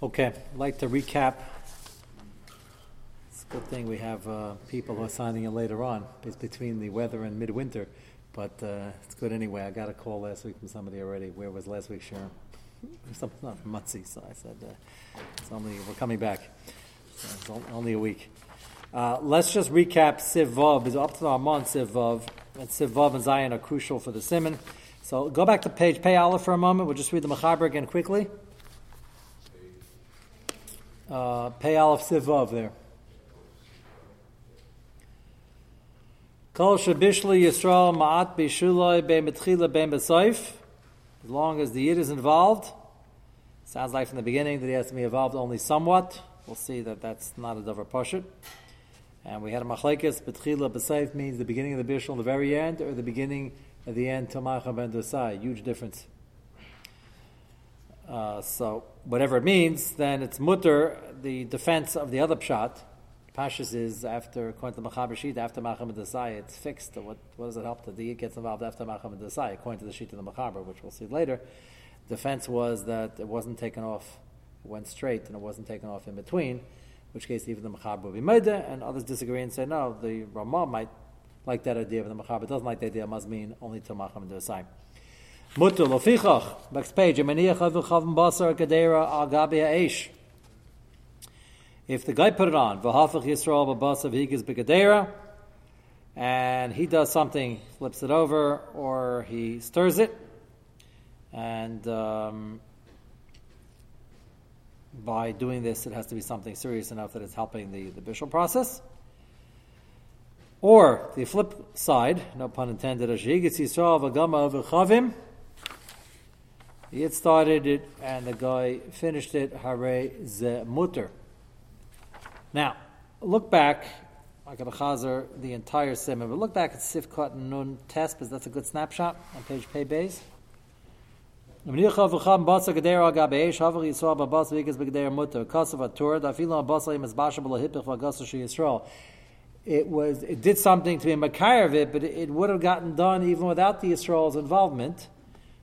Okay, I'd like to recap. It's a good thing we have uh, people who are signing in later on. It's between the weather and midwinter, but uh, it's good anyway. I got a call last week from somebody already. Where was last week, Sharon? Something not from Mutzi, so I said uh, it's only we're coming back. So it's on- only a week. Uh, let's just recap Siv Vav. It's up to our month Siv Vav, and Siv Vav and Zion are crucial for the Simon. So go back to page Pay Aleph for a moment. We'll just read the Machaber again quickly. Uh, Aleph there. Kol Yisrael Ma'at. As long as the Yid is involved, sounds like from the beginning that he has to be involved only somewhat. We'll see that that's not a davar pashut. And we had a machlekes betchila b'seif means the beginning of the bishul, the very end, or the beginning at the end tamacha ben dosai. Huge difference. Uh, so whatever it means, then it's mutter. The defense of the other pshat, pashas is after according to the Machaber sheet after Machem Desai, it's fixed. What what does it help that the gets involved after Machem Desai? According to the sheet of the Machaber, which we'll see later, defense was that it wasn't taken off, went straight, and it wasn't taken off in between. In which case, even the Machaber would be made, and others disagree and say no. The Ramah might like that idea, but the Machaber doesn't like the idea. Must mean only to Machem Desai. Mutter lofichach. Next page. If the guy put it on, v'hafach Yisrael b'basav higiz b'gadera, and he does something, flips it over, or he stirs it, and um, by doing this, it has to be something serious enough that it's helping the, the bishul process. Or the flip side, no pun intended, Yisrael v'gama v'chavim, he had started it, and the guy finished it. Hare ze mutter. Now, look back. I a chazer the entire simon, but look back at Sifkat Nun test because that's a good snapshot on page Pay Bays. It was it did something to be makar of it, but it, would have gotten done even without the Yisrael's involvement.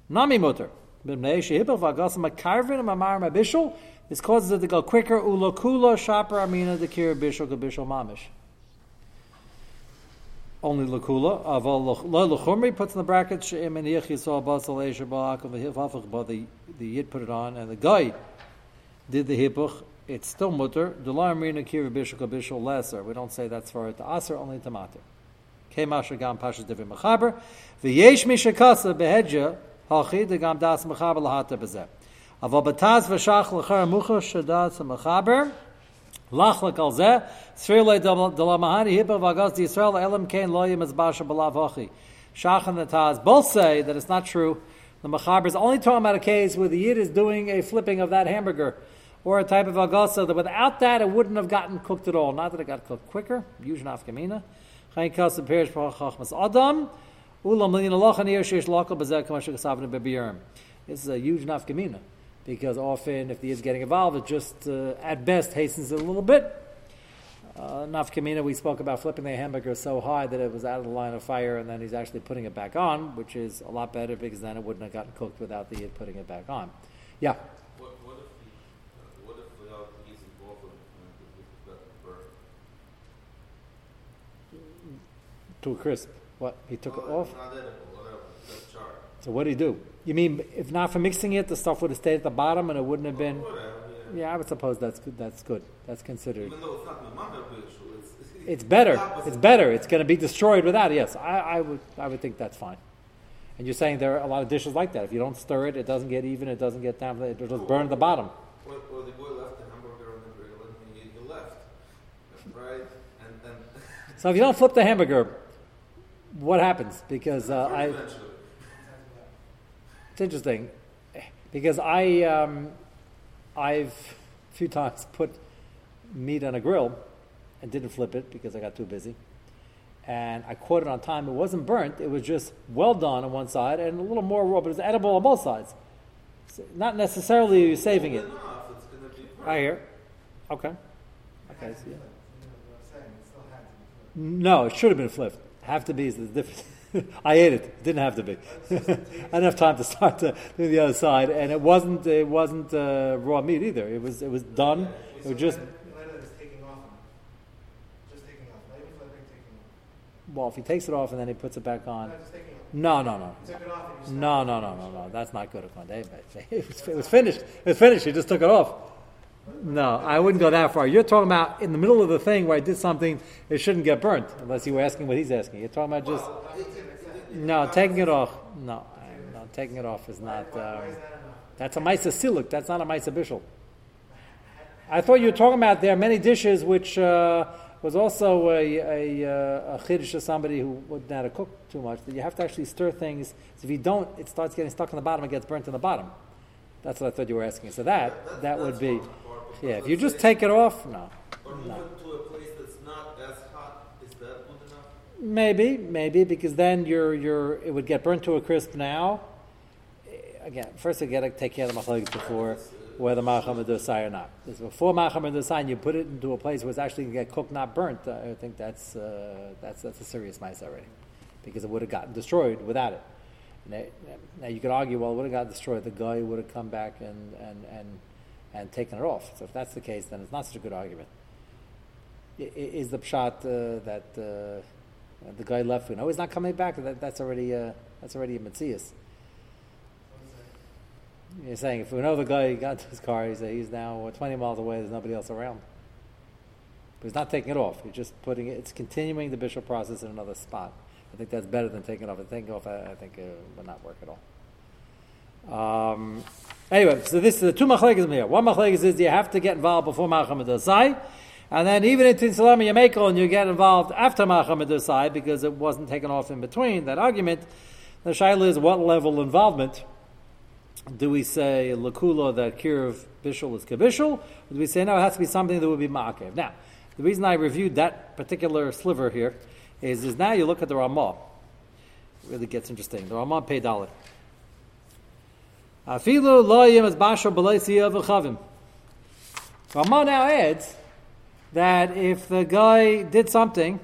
Nami mutter. This causes it to go quicker. Ula kula shaper amina the kira bishul bishul mamish. Only lakula. Aval lo lechumri puts in the brackets she'im and yich yisrael basal esher ba'akav v'hifafach. But the the yid put it on, and the guy did the hipuch. It's still mutter. Dular amina kira bishul bishul lesser. We don't say that's for it to aser, only to mater. Kemasher gam pashas divim mechaber. V'yesh mishakasa behedja. Hachi de gam das mechaber lahata bezeh. Aber betaz v'shach l'char mucha shadas mechaber. Lach l'kal zeh. Tzrei de la mahani hibba v'agaz di Yisrael elam kein lo yim ezbasha b'lav hachi. Shach and both say that it's not true. The mechaber is only talking about a case where the yid is doing a flipping of that hamburger or a type of agasa that without that it wouldn't have gotten cooked at all. Not that it got cooked quicker. Yuj nafkamina. Chayin kasem perish adam. This is a huge nafkamina because often, if the is getting involved, it just uh, at best hastens it a little bit. Uh, nafkamina, we spoke about flipping the hamburger so high that it was out of the line of fire, and then he's actually putting it back on, which is a lot better because then it wouldn't have gotten cooked without the putting it back on. Yeah. What, what if he, what if without his involvement, it got burned? To a crisp. What? He took it Oh, off? Not edible, whatever, that's charred. So what did he do? You mean if not for mixing it, the stuff would have stayed at the bottom and it wouldn't have been. Oh, whatever, yeah. Yeah, I would suppose that's good. That's good. That's considered. Even though it's Bishul, it's, It's better. It's better. It's going to be destroyed without. it. Yes, I, I would. I would think that's fine. And you're saying there are a lot of dishes like that. If you don't stir it, it doesn't get even. It doesn't get down. It just burn at the bottom. Or, or the boy left the hamburger on the grill and he, he left, right? And then So if you don't flip the hamburger, what happens? Because uh, I. It's interesting because I um, I've a few times put meat on a grill and didn't flip it because I got too busy. And I caught it on time. It wasn't burnt. It was just well done on one side and a little more raw, but it was edible on both sides. So not necessarily you're saving it. it's I hear. Okay. Okay. So yeah. You know what I'm saying? It still had to be flipped. No, it should have been flipped. Have to be is the difference. I ate it. It didn't have to be. I didn't have time to start to do the other side, and it wasn't. It wasn't uh, raw meat either. It was. It was done. It was just. Well, if he takes it off and then he puts it back on. No, no, no. No, no, no, no, no. That's not good. It was, it was finished. It was finished. He just took it off. No, I wouldn't go that far. You're talking about in the middle of the thing where I did something, it shouldn't get burnt, unless you were asking what he's asking. You're talking about just. No, taking it off. No, no taking it off is not. Um, that's a Maisa Siluk. That's not a Maisa Bishul. I thought you were talking about there are many dishes which uh, was also a, a, a chiddush of somebody who wouldn't know how to cook too much. That you have to actually stir things. So if you don't, it starts getting stuck in the bottom and gets burnt in the bottom. That's what I thought you were asking. So that that, that would be. Yeah, if you just take it off, no. Or move no. it to a place that's not as hot. Is that good enough? Maybe, maybe because then you're you're it would get burnt to a crisp now. Again, first you got to take care of the machlekes before whether macham dosai or not. Because before macham dosai, you put it into a place where it's actually going to get cooked, not burnt. Uh, I think that's uh, that's that's a serious mice already, because it would have gotten destroyed without it. Now, now, you could argue, well, it would have got destroyed. The guy would have come back and and and and taken it off. So if that's the case, then it's not such a good argument. Is the pshat uh, that uh, the guy left? You know, he's not coming back. That, that's already uh, that's already a mitzias. You're saying if we know the guy got into his car, he's, he's now 20 miles away. There's nobody else around. But he's not taking it off. You're just putting it. It's continuing the bishul process in another spot. I think that's better than taking it off. And taking off, I, I think, it would not work at all. Um, Anyway, so this is the two machlekes here. One machlekes is you have to get involved before Machamad Asai, and then even in Tinsalam Yamekel, and you get involved after Machamad Asai because it wasn't taken off in between that argument. The shaila is what level involvement do we say lakula that kirv bishul is kabishul, or do we say no? It has to be something that would be ma'akev. Now, the reason I reviewed that particular sliver here is, is now you look at the Ramah. It really gets interesting. The Ramah paid dollar. Afilu loyim as b'leisiya v'chavim. Ramah now adds that if the guy did something,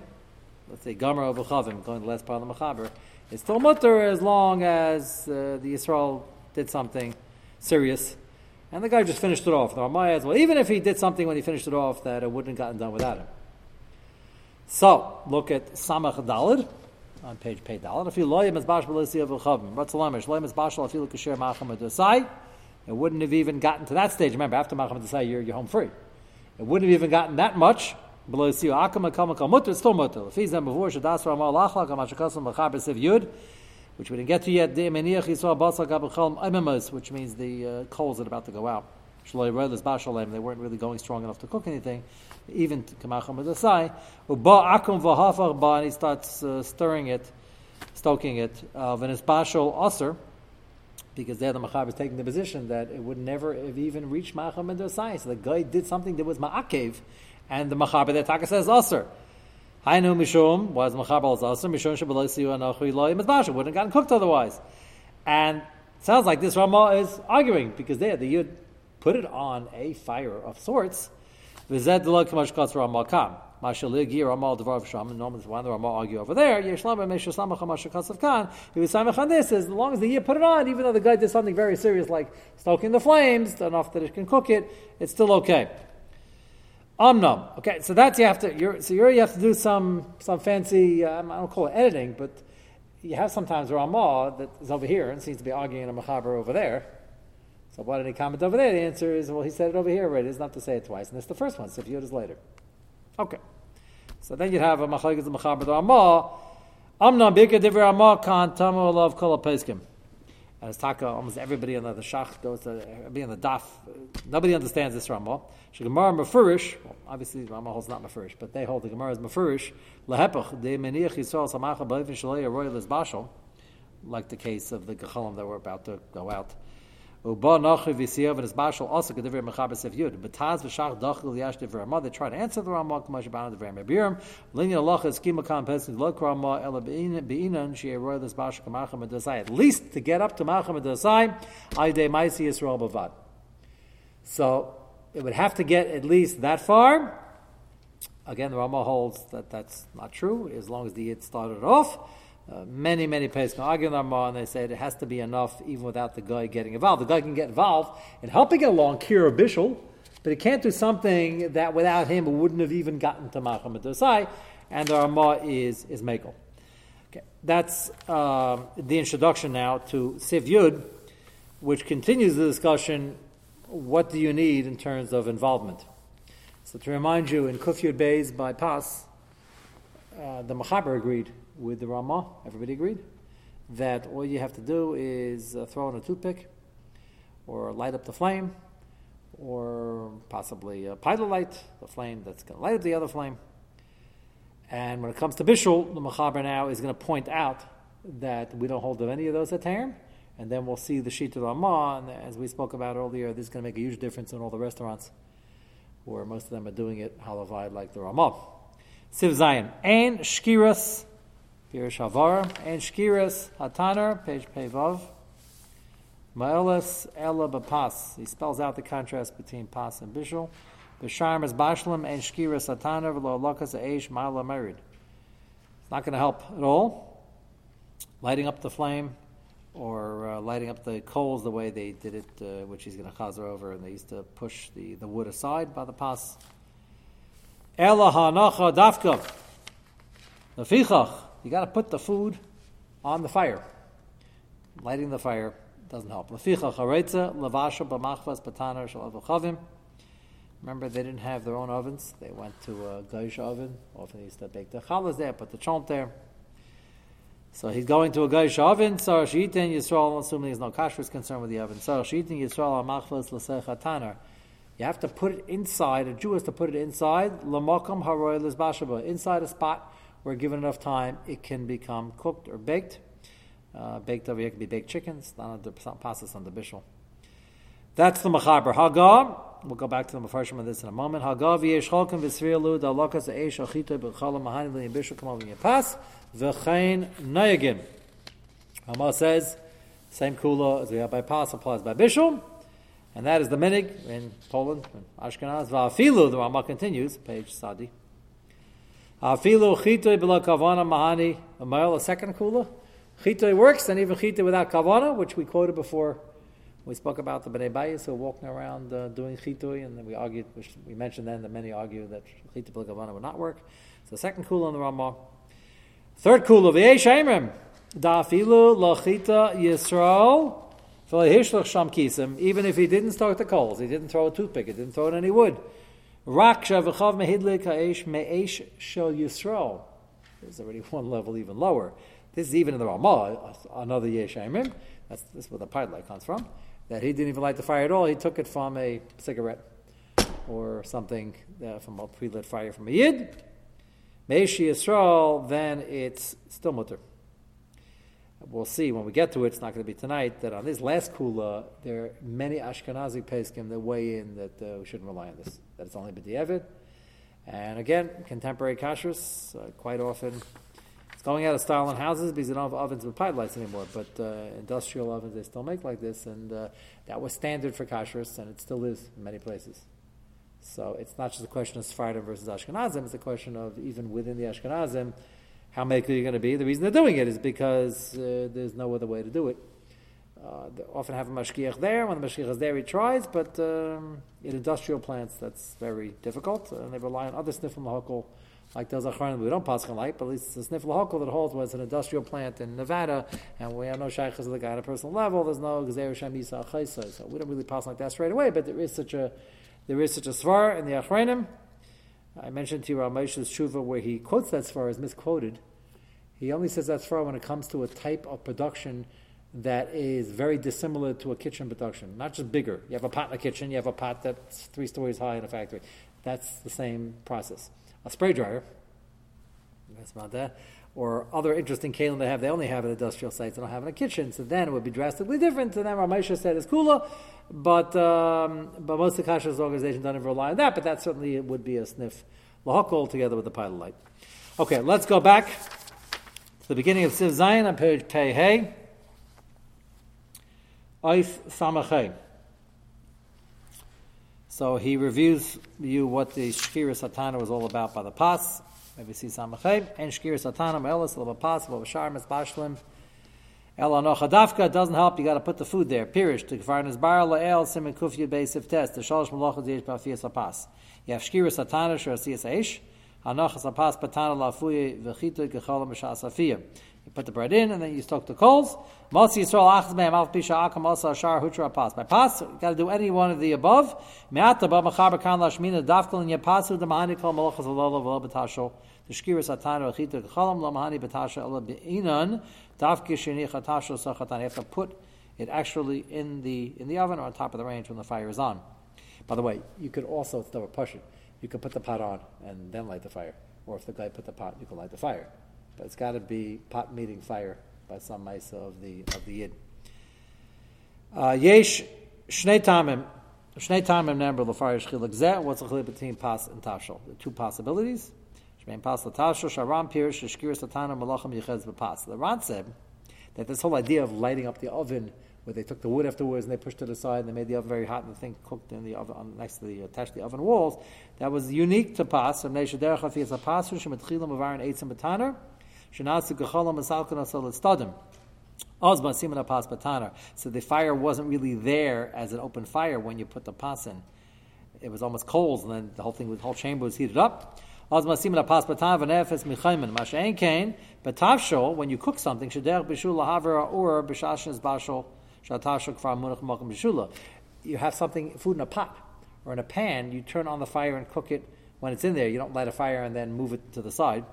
let's say gomer of v'chavim, going to the last part of the mechaber, it's still mutter as long as uh, the Yisrael did something serious, and the guy just finished it off. The Ramah adds, well, even if he did something when he finished it off, that it wouldn't have gotten done without him. So look at Samach Dalid on page Pei Dalet. If you loyim as bash b'lisi of chavim, what's the lamish? Loyim as bash afilu kasher macham adosai. It wouldn't have even gotten to that stage. Remember, after macham adosai, you're you're home free. It wouldn't have even gotten that much. B'lisi akam akam akam mutter. It's still mutter. If he's before shadas ramal lachlak amashakasam b'char b'siv yud. Which we didn't get to yet. Which means the uh, coals that are about to go out. They weren't really going strong enough to cook anything even Kamacham Adasai, Uba Akum Vahafach Ba, and he starts uh, stirring it, stoking it, uh, Venis Bashol Aser, because there the Machab is taking the position that it would never have even reached Macham Adasai. So the guy did something that was Ma'akev, and the Machab that Taka says Aser. Hainu Mishum was Machab as Aser, Mishum Shabbalasiu Anachui Loy Mizbashal, wouldn't have gotten cooked otherwise. And sounds like this Ramah is arguing, because there, the Yud put it on a fire of sorts, V'zed lo k'mash katz Ramah kam. Mashaligi Ramah devar v'sham. And normally one the Ramah argue over there. Yeshlam b'mesh yislamach ha'mash katz kan. He was samach on this. As long as the year put it on, even though the guy did something very serious like stoking the flames, enough that it can cook it, it's still okay. Omnum. Okay, so that's you have to. You're, so you have to do some some fancy. Um, I don't call it editing, but you have sometimes Ramah that is over here and seems to be arguing in a machaber over there. So why did he comment over there? The answer is, well, he said it over here already. It's not to say it twice. And it's the first one, so Yud is later. Okay. So then you'd have a machlekes mechaber the Ramah. Amna bika divrei Ramah kan tamu alav kol peskim. And it's taka almost everybody on the, shach goes to be on the daf. Nobody understands this Ramah. Gemara mafurish. Well, obviously Ramah holds not mafurish, but they hold the Gemara is mafurish. Lehepach de meniach yisrael samacha b'avin shalei royal bashal. Like the case of the gechalim that were about to go out. Uba nachi v'siyav and his bashal also kedivrei mechaber sef yud. Betaz v'shach dachil yash divrei Ramah. They try to answer the Ramah k'mash b'ana divrei Mebirim. Linyan Allah is kima kam pesach lo Ramah ela be'inan she'eroy this bashal k'machem edasai. At least to get up to machem edasai, ayde maisi Yisrael bavad. So it would have to get at least that far. Again, the Ramah holds that that's not true as long as the Yid started off. Uh, many, many places can argue in Ramah, and they say it has to be enough even without the guy getting involved. The guy can get involved in helping it along, Kira Bishul, but he can't do something that without him wouldn't have even gotten to Machamad Dosai, and the Ramah is, is Mekel. Okay. That's uh, the introduction now to Siv Yud, which continues the discussion what do you need in terms of involvement? So to remind you, in Kuf Yud Beis by Pas, uh, the Machaber agreed with the Ramah, everybody agreed, that all you have to do is uh, throw in a toothpick, or light up the flame, or possibly a pilot light, the flame that's going to light up the other flame. And when it comes to Bishul, the Machaber now is going to point out that we don't hold of any of those at Tarim, and then we'll see the sheet of Ramah, and as we spoke about earlier, this is going to make a huge difference in all the restaurants, where most of them are doing it halavai like the Ramah. Siv Zion. And Shkiras, Havar, and Shkiras Hatanar, page Pevav. Ma'elas Ela Bapas. He spells out the contrast between Pas and Bishul. B'sharm is Bashlam and Shkiras Hatanar, v'lo lokas Aish Ma'ala married. It's not going to help at all. Lighting up the flame or uh, lighting up the coals the way they did it, uh, which he's going to chazer over, and they used to push the, the wood aside by the pas. Ela hanacha dafka. Lefichach, you got to put the food on the fire. Lighting the fire doesn't help. Lefichach haretza levasha b'machvas b'tanar shel Remember, they didn't have their own ovens. They went to a geish oven. Often they used to bake the challahs there, put the chont there. So he's going to a geish oven. So sheetin Yisrael, assuming there's no kashrus concern with the oven. So sheetin Yisrael machvas l'secha tanar. You have to put it inside. A Jew has to put it inside lamakam haroy bashaba, inside a spot where given enough time it can become cooked or baked. Uh, baked over here can be baked chickens, not under passes on the bishul. That's the machaber. Hagar, we'll go back to the mafarshim of this in a moment. Hagar v'yesh cholkim v'sriyalu da lokas eish achita b'chala mahani l'yin bishul come over pas v'chein nayagim. Hama says, same kula as we have by pas applies by bishul. And that is the minig in Poland, in Ashkenaz. Va'afilu, the Rama continues, page Sadi. Afilu chitoy b'la kavana mahani, a a second kula. Chitoy works, and even chitoy without kavana, which we quoted before. We spoke about the Bnei Bayis who walking around uh, doing chitoy, and then we argued, which we mentioned then that many argue that chitoy b'la kavana would not work. So second kula in the Rama. Third kula, v'yesh aimrim. Da'afilu lachita Yisrael even if he didn't start the coals, he didn't throw a toothpick, he didn't throw in any wood. Raksha v'chav mehidlik ha'esh me'esh shel Yisrael. There's already one level even lower. This is even in the Ramah, another Yeshayimim. That's, that's where the pilot comes from. That he didn't even light the fire at all. He took it from a cigarette or something uh, from a pre-lit fire from a Yid. Me'esh Yisrael, then it's still mutter we'll see when we get to it, it's not going to be tonight, that on this last kula, there are many Ashkenazi Peskim that weigh in that uh, we shouldn't rely on this, that it's only B'di'evid. And again, contemporary kashrus, uh, quite often, it's going out of style in houses because they don't have ovens with pilot lights anymore, but uh, industrial ovens they still make like this, and uh, that was standard for kashrus, and it still is in many places. So it's not just a question of Sephardim versus Ashkenazim, it's a question of even within the Ashkenazim, how are you're going to be? The reason they're doing it is because uh, there's no other way to do it. Uh, they often have a mashgiach there. When the mashgiach is there, he tries, but um, in industrial plants, that's very difficult, and they rely on other sniffle lahokal, like those achronim we don't pass light, but at least the sniffle lahokal that holds it's an industrial plant in Nevada, and we have no shaykhs of the guy on a personal level. There's no gezer shamisa so we don't really pass like that straight away. But there is such a there is such a svar in the achronim I mentioned to you Ramesh's Shuva where he quotes that Svar as misquoted. He only says that Svar when it comes to a type of production that is very dissimilar to a kitchen production, not just bigger. You have a pot in a kitchen, you have a pot that's three stories high in a factory. That's the same process. A spray dryer, that's about that. Or other interesting kalim they have, they only have at industrial sites, they don't have in a kitchen. So then it would be drastically different. And then Ramesha said it's kula, but um, but most of the kashrus organizations don't even rely on that. But that certainly would be a sniff lahakol together with the pilot light. Okay, let's go back to the beginning of Siv Zion on page Pei Hey. Samachay. So he reviews you what the Shkira Satana was all about by the Pas. Maybe see samachay and shkir satanam elas labapas labashar bashlim. El anochadafka doesn't help. You got to put the food there. Pirish to bar lael simin kufya base of test. The shalosh malachas yesh ba'fias apas. You have shkir satana shor asiyas aish. Anochas apas patana lafuye v'chito gecholam b'shas afiyah. You put the bread in and then you stoke the coals. Motzi Yisrael achaz me'em al pisha akam asa ashar hutra pas. By pas, you got to do any one of the above. Me'ata ba machaber kan lashmina dafkal in yapasu damahani kol malachas alala v'lo b'tashol. The shkira satana v'chita k'chalam lamahani b'tasha ala be'inan dafki sheni chatashol sachatan. You have to put it actually in the in the oven or on top of the range when the fire is on. By the way, you could also a push it. You could put the pot on and then light the fire. Or if the guy put the pot, you can light the fire but it's got to be pot meeting fire by some ma'isa of the of the yid. Uh, yesh shnei tamim, shnei tamim number fire shchilik zeh. What's the chiluk between pas and tashel? The two possibilities. The Ran said that this whole idea of lighting up the oven where they took the wood afterwards and they pushed it aside and they made the oven very hot and the thing cooked in the oven next to the attached to the oven walls. That was unique to pas. So the fire wasn't really there as an open fire when you put the pas in. It was almost coals, and then the whole thing, the whole chamber was heated up. When you cook something, you have something, food in a pot or in a pan, you turn on the fire and cook it when it's in there. You don't light a fire and then move it to the side.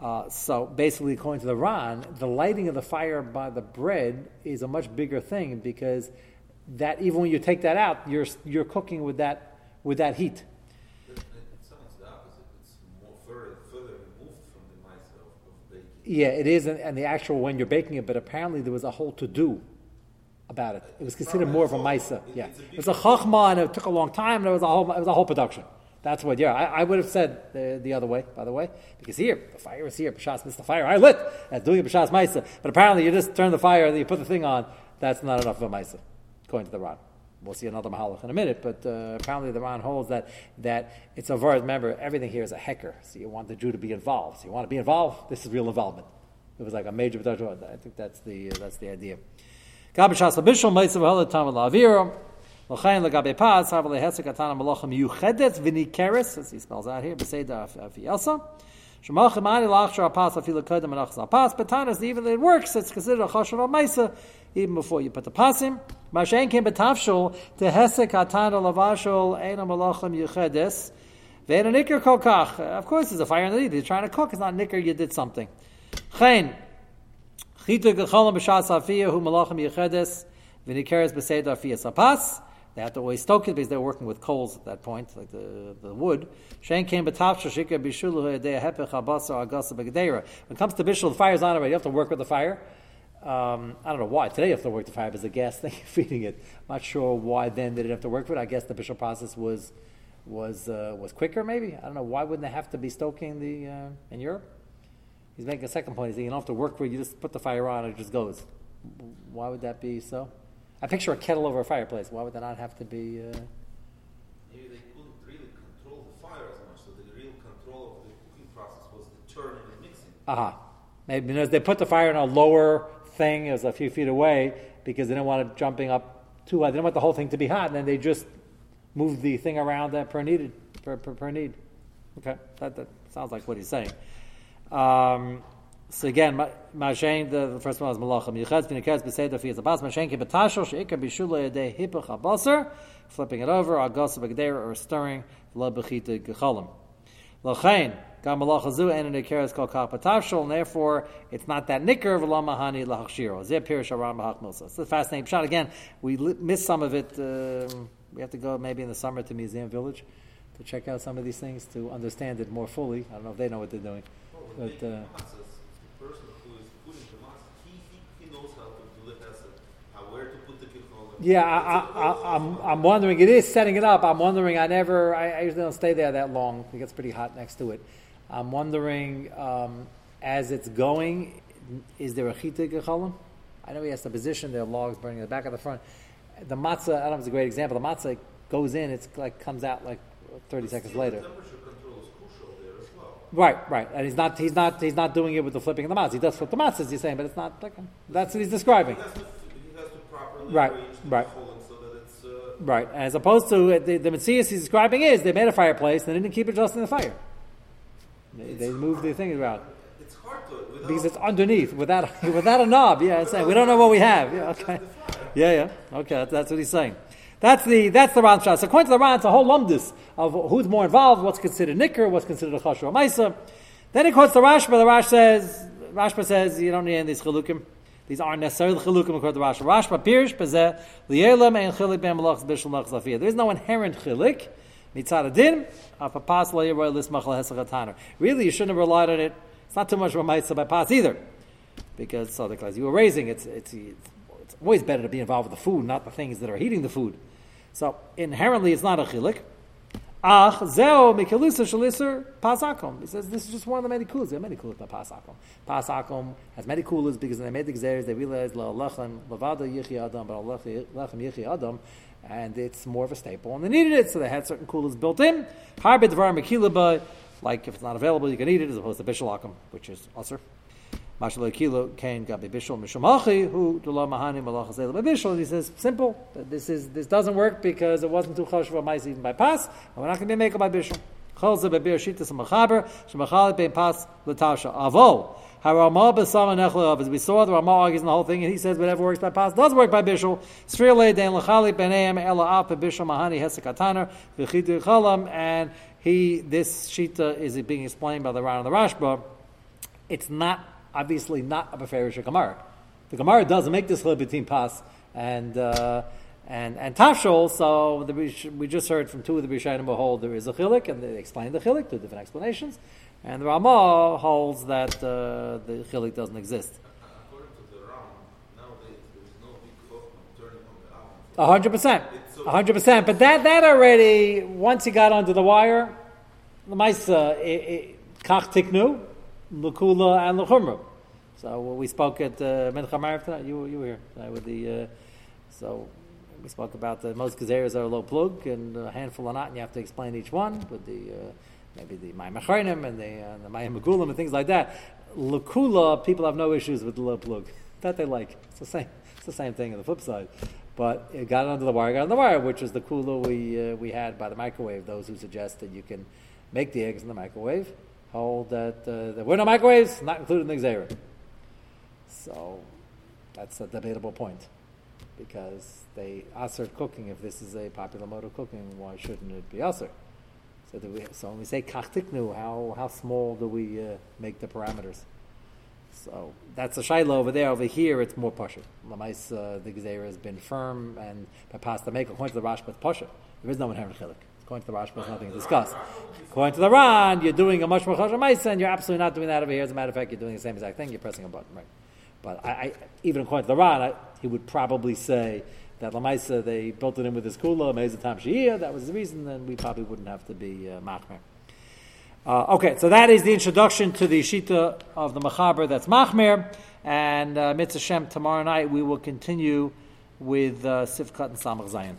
Uh, so basically, according to the Ran, the lighting of the fire by the bread is a much bigger thing because that even when you take that out, you're you're cooking with that with that heat. It, it sounds the opposite. It's more further, further removed from the ma'isa of, of baking. Yeah, it is, and, and the actual when you're baking it. But apparently, there was a whole to do about it. It was considered more of a ma'isa. Yeah, it was a chachma, and it took a long time. And it was a whole it was a whole production. That's what, yeah, I, I, would have said the, the other way, by the way, because here, the fire is here, B'shas missed the fire, I lit, that's doing a B'shas Maisa. But apparently you just turn the fire and you put the thing on, that's not enough of a Maisa, according to the Ran. We'll see another Mahalach in a minute, but uh, apparently the Ran holds that, that it's a verse. Remember, everything here is a hecker, so you want the Jew to be involved. So you want to be involved, this is real involvement. It was like a major, I think that's the, uh, that's the idea. Malacha miyuchedet v'nikeres, as he spells out here, ani lachshar apas afilu kodem anachas apas, but tanas, even it works, it's considered a choshev maisa even before you put the pasim. Mashen kim betafshul, tehesek atana lavashol, ena malacha miyuchedes, ve'ena nikr kolkach. Of course, there's a fire in the lead. You're trying to cook, it's not nikr, you did something. Chayin, chita gecholam b'shas afiyah, hu malachim yuchedes, v'nikeres b'seida afiyas apas, they have to always stoke it because they're working with coals at that point, like the, the wood. When it comes to bishul, the fire's on already. You have to work with the fire. Um, I don't know why. Today you have to work the fire because the gas thing feeding it. I'm not sure why then they didn't have to work with it. I guess the bishul process was was uh, was quicker. Maybe I don't know why wouldn't they have to be stoking the uh, in Europe? He's making a second point. He's saying you don't have to work it. You just put the fire on and it just goes. Why would that be so? I picture a kettle over a fireplace. Why would that not have to be? Uh... Maybe they couldn't really control the fire as much, so the real control of the cooking process was the turning and mixing. Aha. Uh-huh. Maybe because they put the fire in a lower thing, it was a few feet away, because they didn't want it jumping up too high. They didn't want the whole thing to be hot, and then they just moved the thing around that per needed per, per, per need. Okay, that, that sounds like what he's saying. Um, so again, Mashen, the, the first one was Malachim. Bin Yichaz b'seidah fi yitzabas. Mashen ki b'tashel she'ikar b'shula yadei hipach habaser, flipping it over, agasa b'gdera, or stirring, la b'chita gechalim. L'chein, gam malacha zu en in ikeres kol kach b'tashel, and therefore it's not that nicker of la mahani lahachshiro. Zeh pirish aram b'hach milsa. It's a fascinating shot. Again, we missed some of it. Um, we have to go maybe in the summer to Museum Village to check out some of these things to understand it more fully. I don't know if they know what they're doing. But, uh, Yeah, I, am I'm, I'm wondering. It is setting it up. I'm wondering. I never. I, I, usually don't stay there that long. It gets pretty hot next to it. I'm wondering um, as it's going. Is there a chita gechalim? I know he has the position. There are logs burning in the back of the front. The matzah. I don't know if it's a great example. The matzah goes in. It's like comes out like 30 seconds later. Membership control is crucial there as well Right, right, and he's not he's not he's not doing it with the flipping of the matzah. He does flip the matzahs. He's saying, but it's not. like That's what he's describing. He has to, he has to properly Right, right. so. Uh, Right, as opposed to the, the Matthias he's describing is they made a fireplace and they didn't keep it just in the fire. They, they moved the thing around it's hard to. Without, because it's underneath without without a knob. Yeah, it's saying we don't know what we have. Yeah, okay. Yeah, yeah. Okay, that's, that's what he's saying. That's the that's the Ran. So according to the Ran, it's a whole lumdus of who's more involved, what's considered nicker, what's considered a chashu. Then he quotes the Rashba. The Rash says Rashba says you don't need any of these chalukim. These aren't necessarily chalukim according to Rashi. Rashba pirish bezeh liyelam and chilik ben malachs bishul malachs lafiyah. There is no inherent chilik. Mitzad adin, apapas lo yiroy lismach lahesachataner. Really, you shouldn't have relied on it. It's not too much of a mitzvah by pas either, because so the you were raising, it's, it's it's always better to be involved with the food, not the things that are heating the food. So inherently, it's not a chilik. Ach zeo mikelusa shalisur pasakom. He says this is just one of the many kulas. There are many kulas by pasakom. Pasakom has many kulas because when they made the gzeres, they realized la lechem levada yichi adam, but lechem yichi adam, and it's more of a staple, and they needed it, so they had certain kulas built in. Harbid dvar mekilaba, like if it's not available, you can eat it, as opposed to bishalakum, which is usher. Mashal kilo kain gabi bishul mishamachi who dula mahani malach zela bishul. He says simple. This is this doesn't work because it wasn't too chashuv mice even by pas, and we're not going to be making by bishul. Chalza bebir shitas machaber shemachal bein pas latasha avo. As we saw, the Rama argues in the whole thing, and he says whatever works by pas does work by bishul. Srile dein lachali beneim ela ap bishul mahani hesakataner v'chidu chalam, and he this shita is being explained by the Ran the Rashba. It's not obviously not a Beferish Gemara. The Gemara doesn't make this between Pas and uh, and and Tafshol. So the, we just heard from two of the Rishonim behold there is a chilik, and they explain the chilik, two different explanations. And the Ramah holds that uh, the chilik doesn't exist. according to the Ram, nowadays there's no big hope of turning on the oven. A hundred percent, a hundred percent. But that that already once he got onto the wire, the mice kach tiknu, lukula and lechumra. So we spoke at uh, Mincha Marav tonight. You were- you were here uh, with the. Uh, so we spoke about the most gezeras are low plug and a handful are not, and you have to explain each one with the uh, maybe the Mayim Achronim and the uh, the Mayim Megulim and things like that. Lakula, people have no issues with the low plug. That they like. It's the same. It's the same thing on the flip side. But it got under the wire, got on the wire, which is the kula we uh, we had by the microwave. Those who suggest that you can make the eggs in the microwave hold that uh, there were no microwaves, not included in the gzeira. So that's a debatable point because they assert cooking. If this is a popular mode of cooking, why shouldn't it be assert? So, we, so when we say kachtiknu, how, how small do we uh, make the parameters? So that's a shiloh over there. Over here, it's more pasha. Lamais, uh, the gzeira has been firm, and by pasta make according to the Rashba, it's pasha. There is no inherent chilik. According to the Rashba, there's nothing to discuss. According to the Ran, you're doing a much more chasha maisa, and you're absolutely not doing that over here. As a matter of fact, you're doing the same exact thing. You're pressing a button, right? But I, I, even according to the Ran, I, he would probably say that Lamaisa, they built it in with his kula, Meza Tam Shia, that was the reason, then we probably wouldn't have to be uh, machmer. Uh, okay, so that is the introduction to the Shita of the Machaber that's Machmer. And uh, Mitzvah Shem, tomorrow night we will continue with uh, Sifkat and Samach Zayin.